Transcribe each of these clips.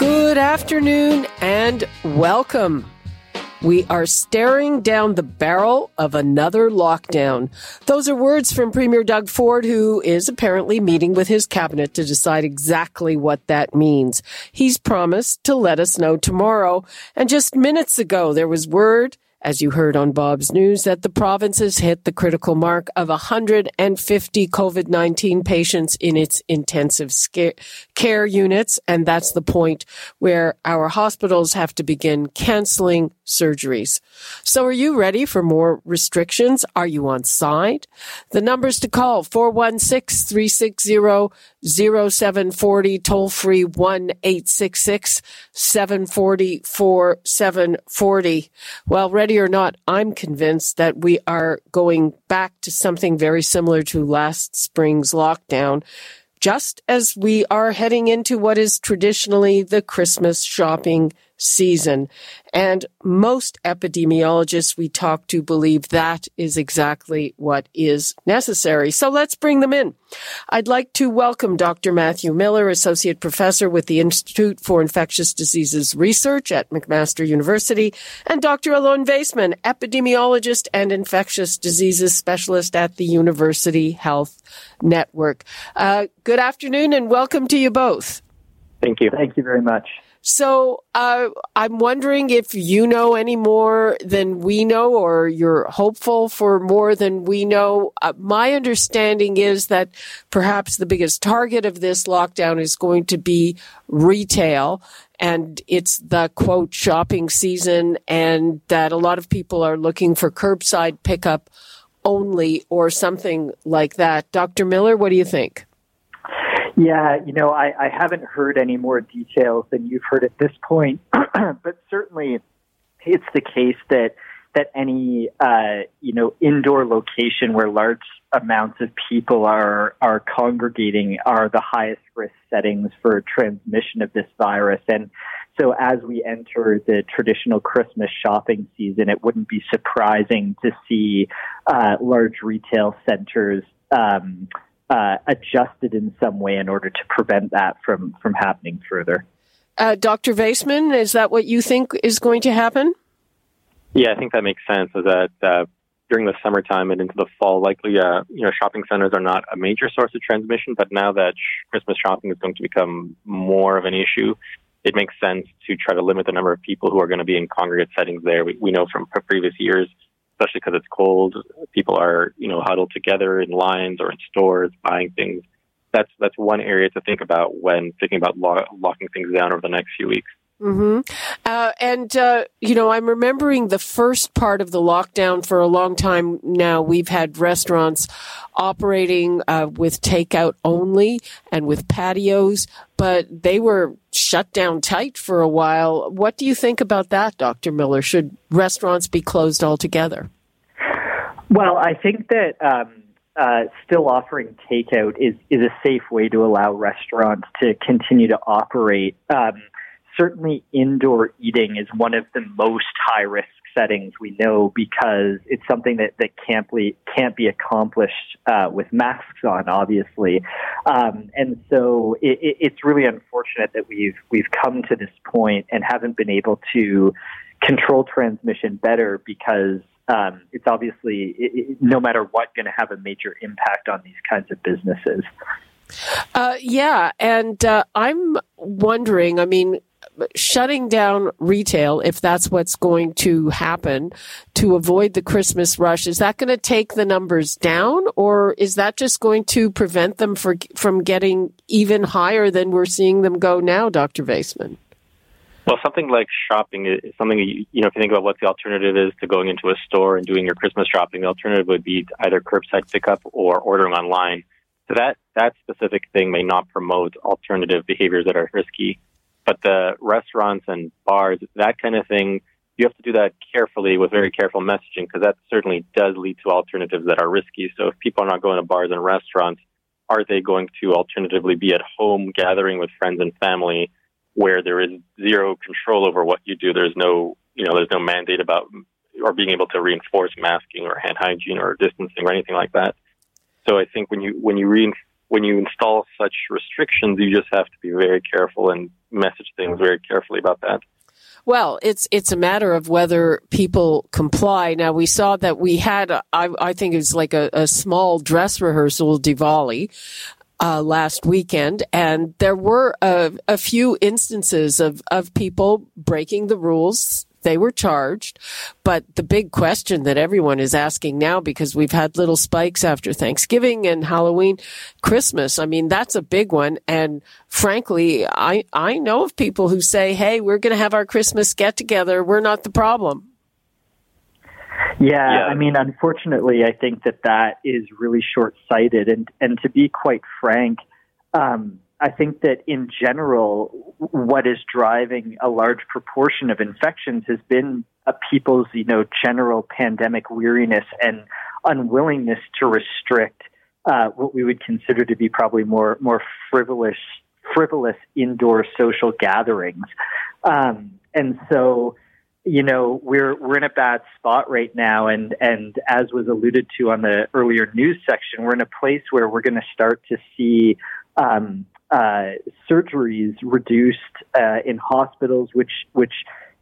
Good afternoon and welcome. We are staring down the barrel of another lockdown. Those are words from Premier Doug Ford, who is apparently meeting with his cabinet to decide exactly what that means. He's promised to let us know tomorrow. And just minutes ago, there was word as you heard on Bob's News, that the province has hit the critical mark of 150 COVID-19 patients in its intensive care units. And that's the point where our hospitals have to begin canceling surgeries. So are you ready for more restrictions? Are you on side? The numbers to call 416-360-0740 toll free 1-866-740-4740. Well, ready or not, I'm convinced that we are going back to something very similar to last spring's lockdown just as we are heading into what is traditionally the Christmas shopping season. And most epidemiologists we talk to believe that is exactly what is necessary. So let's bring them in. I'd like to welcome Dr. Matthew Miller, Associate Professor with the Institute for Infectious Diseases Research at McMaster University, and Dr. Alon Vaisman, Epidemiologist and Infectious Diseases Specialist at the University Health Network. Uh, good afternoon and welcome to you both. Thank you. Thank you very much. So uh, I'm wondering if you know any more than we know, or you're hopeful for more than we know. Uh, my understanding is that perhaps the biggest target of this lockdown is going to be retail. And it's the quote shopping season, and that a lot of people are looking for curbside pickup only or something like that. Dr. Miller, what do you think? Yeah, you know, I, I haven't heard any more details than you've heard at this point, but certainly it's the case that that any uh, you know indoor location where large amounts of people are are congregating are the highest risk settings for transmission of this virus. And so as we enter the traditional Christmas shopping season, it wouldn't be surprising to see uh, large retail centers um, uh, adjusted in some way in order to prevent that from from happening further. Uh, Dr. Vaisman, is that what you think is going to happen? Yeah, I think that makes sense. Is that uh, during the summertime and into the fall, likely, uh, you know, shopping centers are not a major source of transmission. But now that sh- Christmas shopping is going to become more of an issue, it makes sense to try to limit the number of people who are going to be in congregate settings there. We, we know from previous years especially because it's cold. People are, you know, huddled together in lines or in stores buying things. That's that's one area to think about when thinking about lo- locking things down over the next few weeks. Mm-hmm. Uh, and, uh, you know, I'm remembering the first part of the lockdown for a long time now. We've had restaurants operating uh, with takeout only and with patios, but they were shut down tight for a while. What do you think about that, Dr. Miller? Should restaurants be closed altogether? Well, I think that um, uh, still offering takeout is, is a safe way to allow restaurants to continue to operate. Um, certainly indoor eating is one of the most high risk settings we know because it's something that, that can't be can't be accomplished uh, with masks on, obviously, um, and so it, it, it's really unfortunate that we've we've come to this point and haven't been able to control transmission better because um, it's obviously it, no matter what going to have a major impact on these kinds of businesses. Uh, yeah, and uh, I'm wondering. I mean, shutting down retail, if that's what's going to happen to avoid the Christmas rush, is that going to take the numbers down or is that just going to prevent them for, from getting even higher than we're seeing them go now, Dr. Vaisman? Well, something like shopping is something, you know, if you think about what the alternative is to going into a store and doing your Christmas shopping, the alternative would be either curbside pickup or ordering online. So that, that specific thing may not promote alternative behaviors that are risky But the restaurants and bars, that kind of thing, you have to do that carefully with very careful messaging because that certainly does lead to alternatives that are risky. So if people are not going to bars and restaurants, are they going to alternatively be at home gathering with friends and family where there is zero control over what you do? There's no, you know, there's no mandate about or being able to reinforce masking or hand hygiene or distancing or anything like that. So I think when you when you re- when you install such restrictions, you just have to be very careful and message things very carefully about that. Well, it's it's a matter of whether people comply. Now we saw that we had, I, I think it was like a, a small dress rehearsal, Diwali, uh, last weekend, and there were a, a few instances of of people breaking the rules, they were charged. But the big question that everyone is asking now, because we've had little spikes after Thanksgiving and Halloween, Christmas, I mean, that's a big one. And frankly, I, I know of people who say, Hey, we're going to have our Christmas get together. We're not the problem. Yeah, yeah, I mean, unfortunately, I think that that is really short sighted. And, and to be quite frank, um, I think that in general, what is driving a large proportion of infections has been a people's, you know, general pandemic weariness and unwillingness to restrict uh, what we would consider to be probably more more frivolous frivolous indoor social gatherings. Um, and so, you know, we're we're in a bad spot right now, and and as was alluded to on the earlier news section, we're in a place where we're going to start to see um, uh, surgeries reduced uh, in hospitals, which which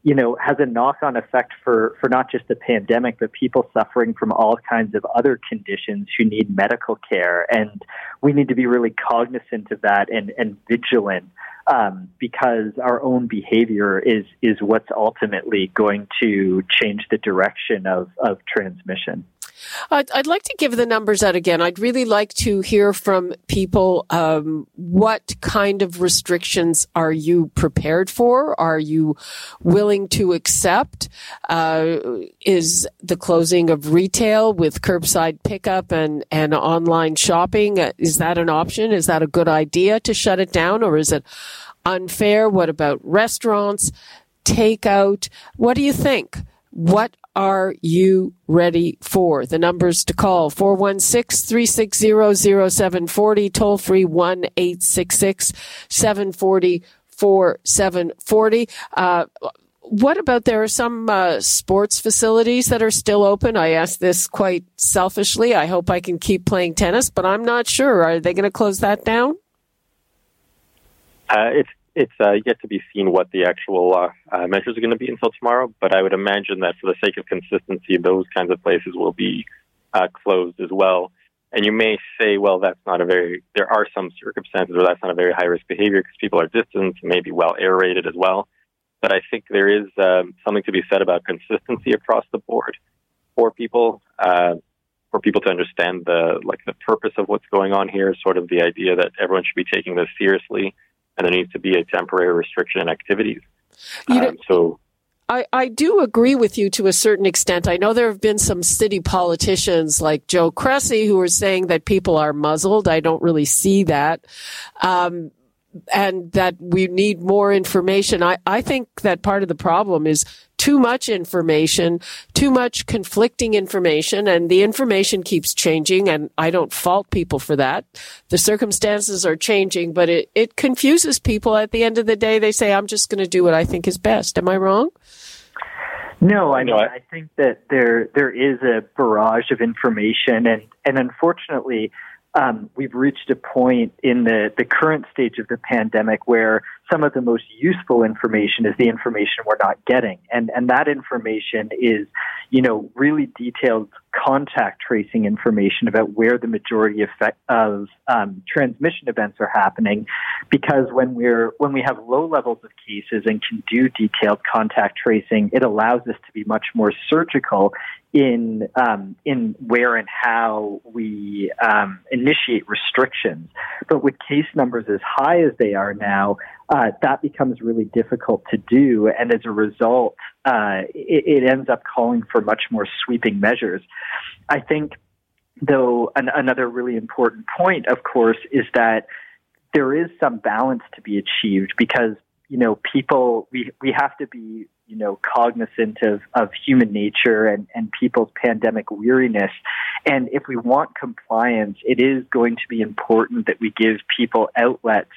you know has a knock-on effect for for not just the pandemic, but people suffering from all kinds of other conditions who need medical care, and we need to be really cognizant of that and and vigilant. Um, because our own behavior is is what's ultimately going to change the direction of, of transmission. I'd, I'd, like to give the numbers out again. I'd really like to hear from people. Um, what kind of restrictions are you prepared for? Are you willing to accept? Uh, is the closing of retail with curbside pickup and, and online shopping, uh, is that an option? Is that a good idea to shut it down or is it unfair? What about restaurants, takeout? What do you think? What are you ready for? The numbers to call 416-360-0740, toll free 1-866-740-4740. Uh, what about there are some uh, sports facilities that are still open? I ask this quite selfishly. I hope I can keep playing tennis, but I'm not sure. Are they going to close that down? Uh, it's it's uh, yet to be seen what the actual uh, uh, measures are going to be until tomorrow, but I would imagine that for the sake of consistency, those kinds of places will be uh, closed as well. And you may say, well, that's not a very, there are some circumstances where that's not a very high risk behavior because people are distanced, maybe well aerated as well. But I think there is um, something to be said about consistency across the board for people, uh, for people to understand the, like the purpose of what's going on here, sort of the idea that everyone should be taking this seriously and there needs to be a temporary restriction in activities. You know, um, so. I, I do agree with you to a certain extent. I know there have been some city politicians like Joe Cressy who are saying that people are muzzled. I don't really see that. Um, and that we need more information. I, I think that part of the problem is too much information, too much conflicting information, and the information keeps changing, and I don't fault people for that. The circumstances are changing, but it, it confuses people. At the end of the day, they say, I'm just going to do what I think is best. Am I wrong? No, I mean, I think that there there is a barrage of information, and and unfortunately, um, we've reached a point in the, the current stage of the pandemic where some of the most useful information is the information we're not getting. And, and that information is, you know, really detailed contact tracing information about where the majority of, of um, transmission events are happening. Because when we're, when we have low levels of cases and can do detailed contact tracing, it allows us to be much more surgical in um, in where and how we um, initiate restrictions. But with case numbers as high as they are now, uh, that becomes really difficult to do, and as a result, uh, it, it, ends up calling for much more sweeping measures. I think, though, an, another really important point, of course, is that there is some balance to be achieved because you know, people, we, we have to be, you know, cognizant of, of human nature and, and people's pandemic weariness. And if we want compliance, it is going to be important that we give people outlets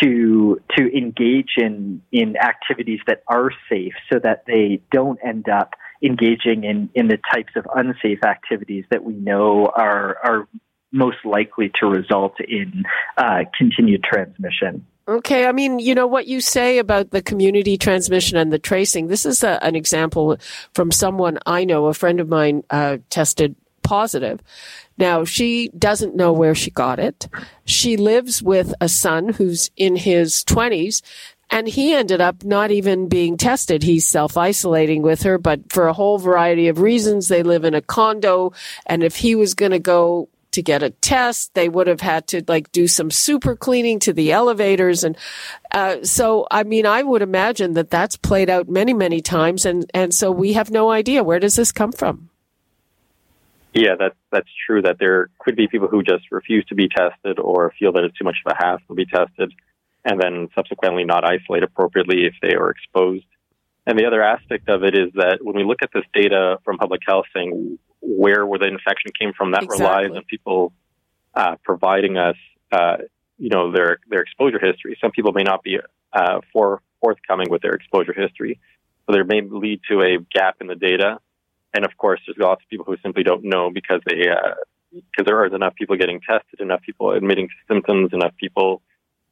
to, to engage in, in activities that are safe so that they don't end up engaging in, in the types of unsafe activities that we know are, are most likely to result in uh, continued transmission. Okay, I mean, you know what you say about the community transmission and the tracing. This is a, an example from someone I know. A friend of mine uh, tested positive. Now she doesn't know where she got it. She lives with a son who's in his twenties. And he ended up not even being tested. He's self isolating with her, but for a whole variety of reasons, they live in a condo. And if he was going to go to get a test. They would have had to like do some super cleaning to the elevators. And, uh, so, I mean, I would imagine that that's played out many, many times. And, and so we have no idea. Where does this come from? Yeah, that's, that's true that there could be people who just refuse to be tested or feel that it's too much of a hassle to be tested and then subsequently not isolate appropriately if they are exposed. And the other aspect of it is that when we look at this data from public health saying where where the infection came from. That exactly. relies on people uh, providing us, uh, you know, their their exposure history. Some people may not be uh, for, forthcoming with their exposure history, so there may lead to a gap in the data. And of course, there's lots of people who simply don't know because they because uh, there aren't enough people getting tested, enough people admitting to symptoms, enough people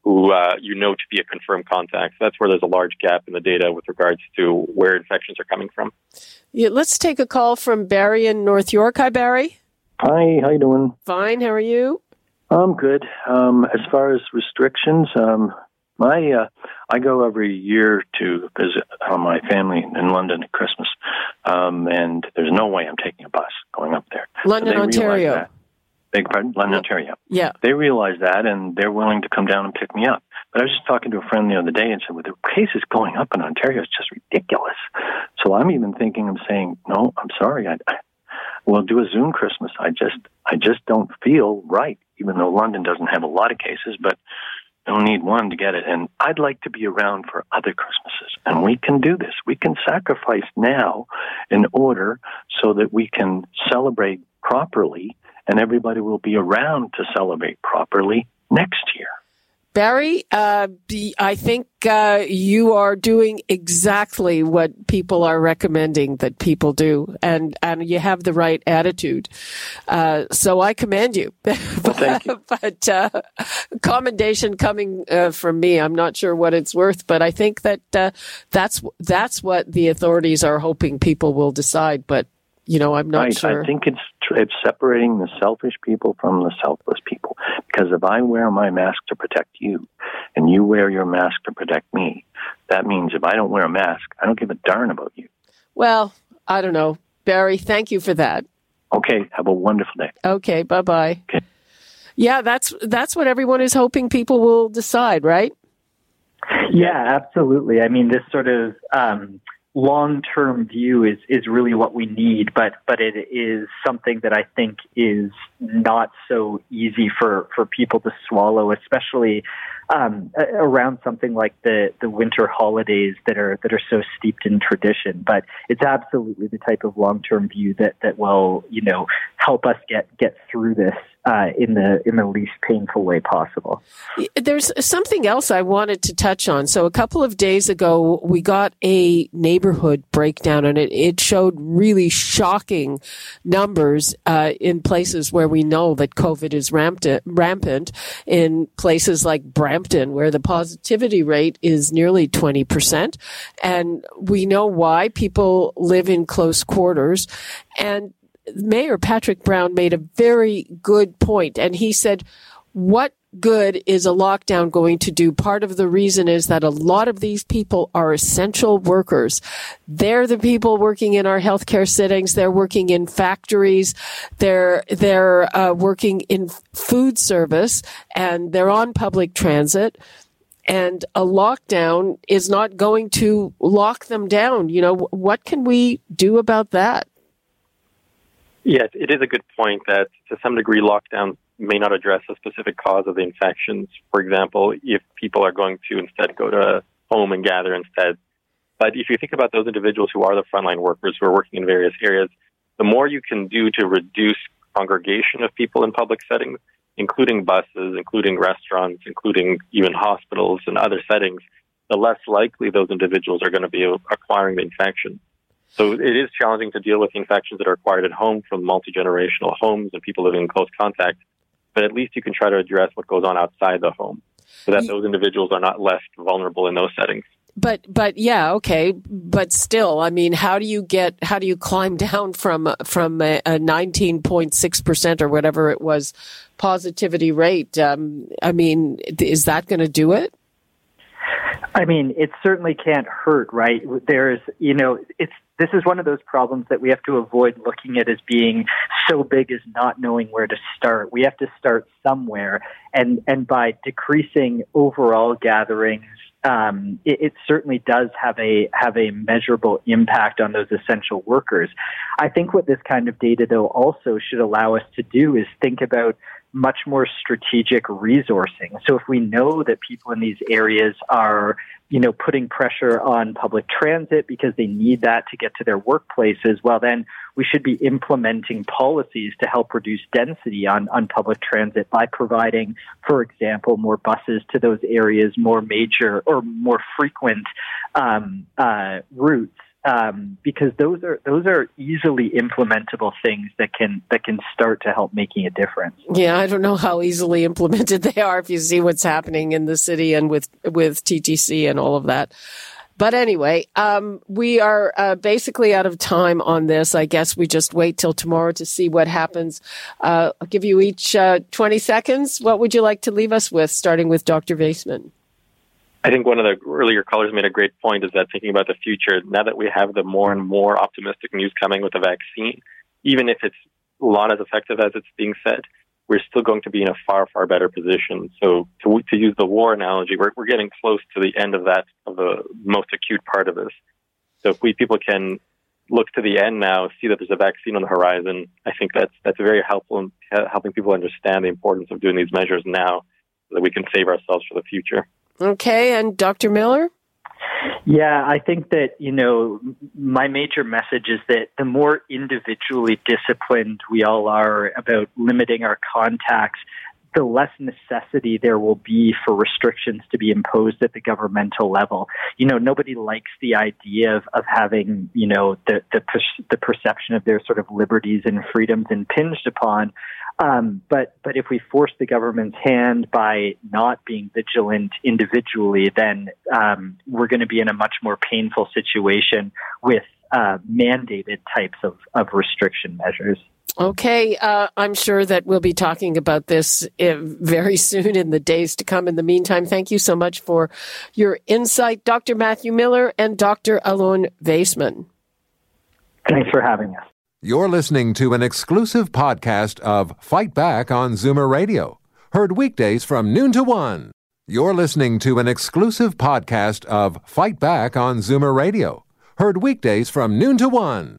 who uh, you know to be a confirmed contact. So that's where there's a large gap in the data with regards to where infections are coming from. Yeah, let's take a call from Barry in North York. Hi, Barry. Hi, how you doing? Fine. How are you? I'm good. Um, as far as restrictions, um, my uh, I go every year to visit uh, my family in London at Christmas, um, and there's no way I'm taking a bus going up there. London, so Ontario. Beg pardon? London, Ontario. Yeah. They realize that and they're willing to come down and pick me up. But I was just talking to a friend the other day and said, with the cases going up in Ontario, it's just ridiculous. So I'm even thinking of saying, no, I'm sorry. I, I we'll do a Zoom Christmas. I just, I just don't feel right, even though London doesn't have a lot of cases, but don't need one to get it. And I'd like to be around for other Christmases. And we can do this. We can sacrifice now in order so that we can celebrate properly and everybody will be around to celebrate properly next year. Barry, uh, I think uh, you are doing exactly what people are recommending that people do, and and you have the right attitude. Uh, so I commend you. but, thank you. but uh, commendation coming uh, from me. I'm not sure what it's worth, but I think that uh, that's that's what the authorities are hoping people will decide. But you know, I'm not right. sure. I think it's it's separating the selfish people from the selfless people. Because if I wear my mask to protect you, and you wear your mask to protect me, that means if I don't wear a mask, I don't give a darn about you. Well, I don't know, Barry. Thank you for that. Okay. Have a wonderful day. Okay. Bye bye. Okay. Yeah, that's that's what everyone is hoping people will decide, right? Yeah, absolutely. I mean, this sort of um, long term view is is really what we need, but but it is something that I think is not so easy for for people to swallow, especially um, around something like the the winter holidays that are that are so steeped in tradition. But it's absolutely the type of long term view that that will you know help us get get through this uh, in the in the least painful way possible. There's something else I wanted to touch on. So a couple of days ago, we got a neighborhood breakdown, and it, it showed really shocking numbers uh, in places where we know that COVID is rampant, rampant. In places like Brampton, where the positivity rate is nearly twenty percent, and we know why people live in close quarters, and Mayor Patrick Brown made a very good point, and he said, "What good is a lockdown going to do? Part of the reason is that a lot of these people are essential workers. They're the people working in our healthcare settings. They're working in factories. They're they're uh, working in food service, and they're on public transit." and a lockdown is not going to lock them down. You know, what can we do about that? Yes, it is a good point that to some degree lockdowns may not address a specific cause of the infections. For example, if people are going to instead go to home and gather instead. But if you think about those individuals who are the frontline workers who are working in various areas, the more you can do to reduce congregation of people in public settings, including buses, including restaurants, including even hospitals and other settings, the less likely those individuals are going to be acquiring the infection. So it is challenging to deal with the infections that are acquired at home from multi generational homes and people living in close contact, but at least you can try to address what goes on outside the home so that those individuals are not less vulnerable in those settings. But but yeah okay but still i mean how do you get how do you climb down from from a, 19.6% or whatever it was positivity rate? Um, i mean is that going to do it? I mean, it certainly can't hurt, right? There's, you know, it's this is one of those problems that we have to avoid looking at as being so big as not knowing where to start. We have to start somewhere, and and by decreasing overall gatherings, um, it, it, certainly does have a have a measurable impact on those essential workers. I think what this kind of data, though, also should allow us to do is think about much more strategic resourcing. So if we know that people in these areas are, you know, putting pressure on public transit because they need that to get to their workplaces, well, then we should be implementing policies to help reduce density on, on public transit by providing, for example, more buses to those areas, more major or more frequent um, uh, routes um, because those are those are easily implementable things that can that can start to help making a difference. Yeah, I don't know how easily implemented they are if you see what's happening in the city and with with TTC and all of that. But anyway, um, we are uh, basically out of time on this. I guess we just wait till tomorrow to see what happens. Uh, I'll give you each uh, 20 seconds. What would you like to leave us with, starting with Dr. Vaisman? I think one of the earlier callers made a great point is that thinking about the future, now that we have the more and more optimistic news coming with the vaccine, even if it's not as effective as it's being said, we're still going to be in a far, far better position. So to, to use the war analogy, we're, we're getting close to the end of that, of the most acute part of this. So if we people can look to the end now, see that there's a vaccine on the horizon, I think that's, that's very helpful in uh, helping people understand the importance of doing these measures now so that we can save ourselves for the future. Okay, and Dr. Miller? Yeah, I think that, you know, my major message is that the more individually disciplined we all are about limiting our contacts, the less necessity there will be for restrictions to be imposed at the governmental level. You know, nobody likes the idea of, of having, you know, the, the, the perception of their sort of liberties and freedoms impinged upon. Um, but but if we force the government's hand by not being vigilant individually, then um, we're going to be in a much more painful situation with uh, mandated types of, of restriction measures. Okay, uh, I'm sure that we'll be talking about this uh, very soon in the days to come. In the meantime, thank you so much for your insight, Dr. Matthew Miller and Dr. Alon Vaisman. Thanks for having us. You're listening to an exclusive podcast of Fight Back on Zoomer Radio, heard weekdays from noon to one. You're listening to an exclusive podcast of Fight Back on Zoomer Radio, heard weekdays from noon to one.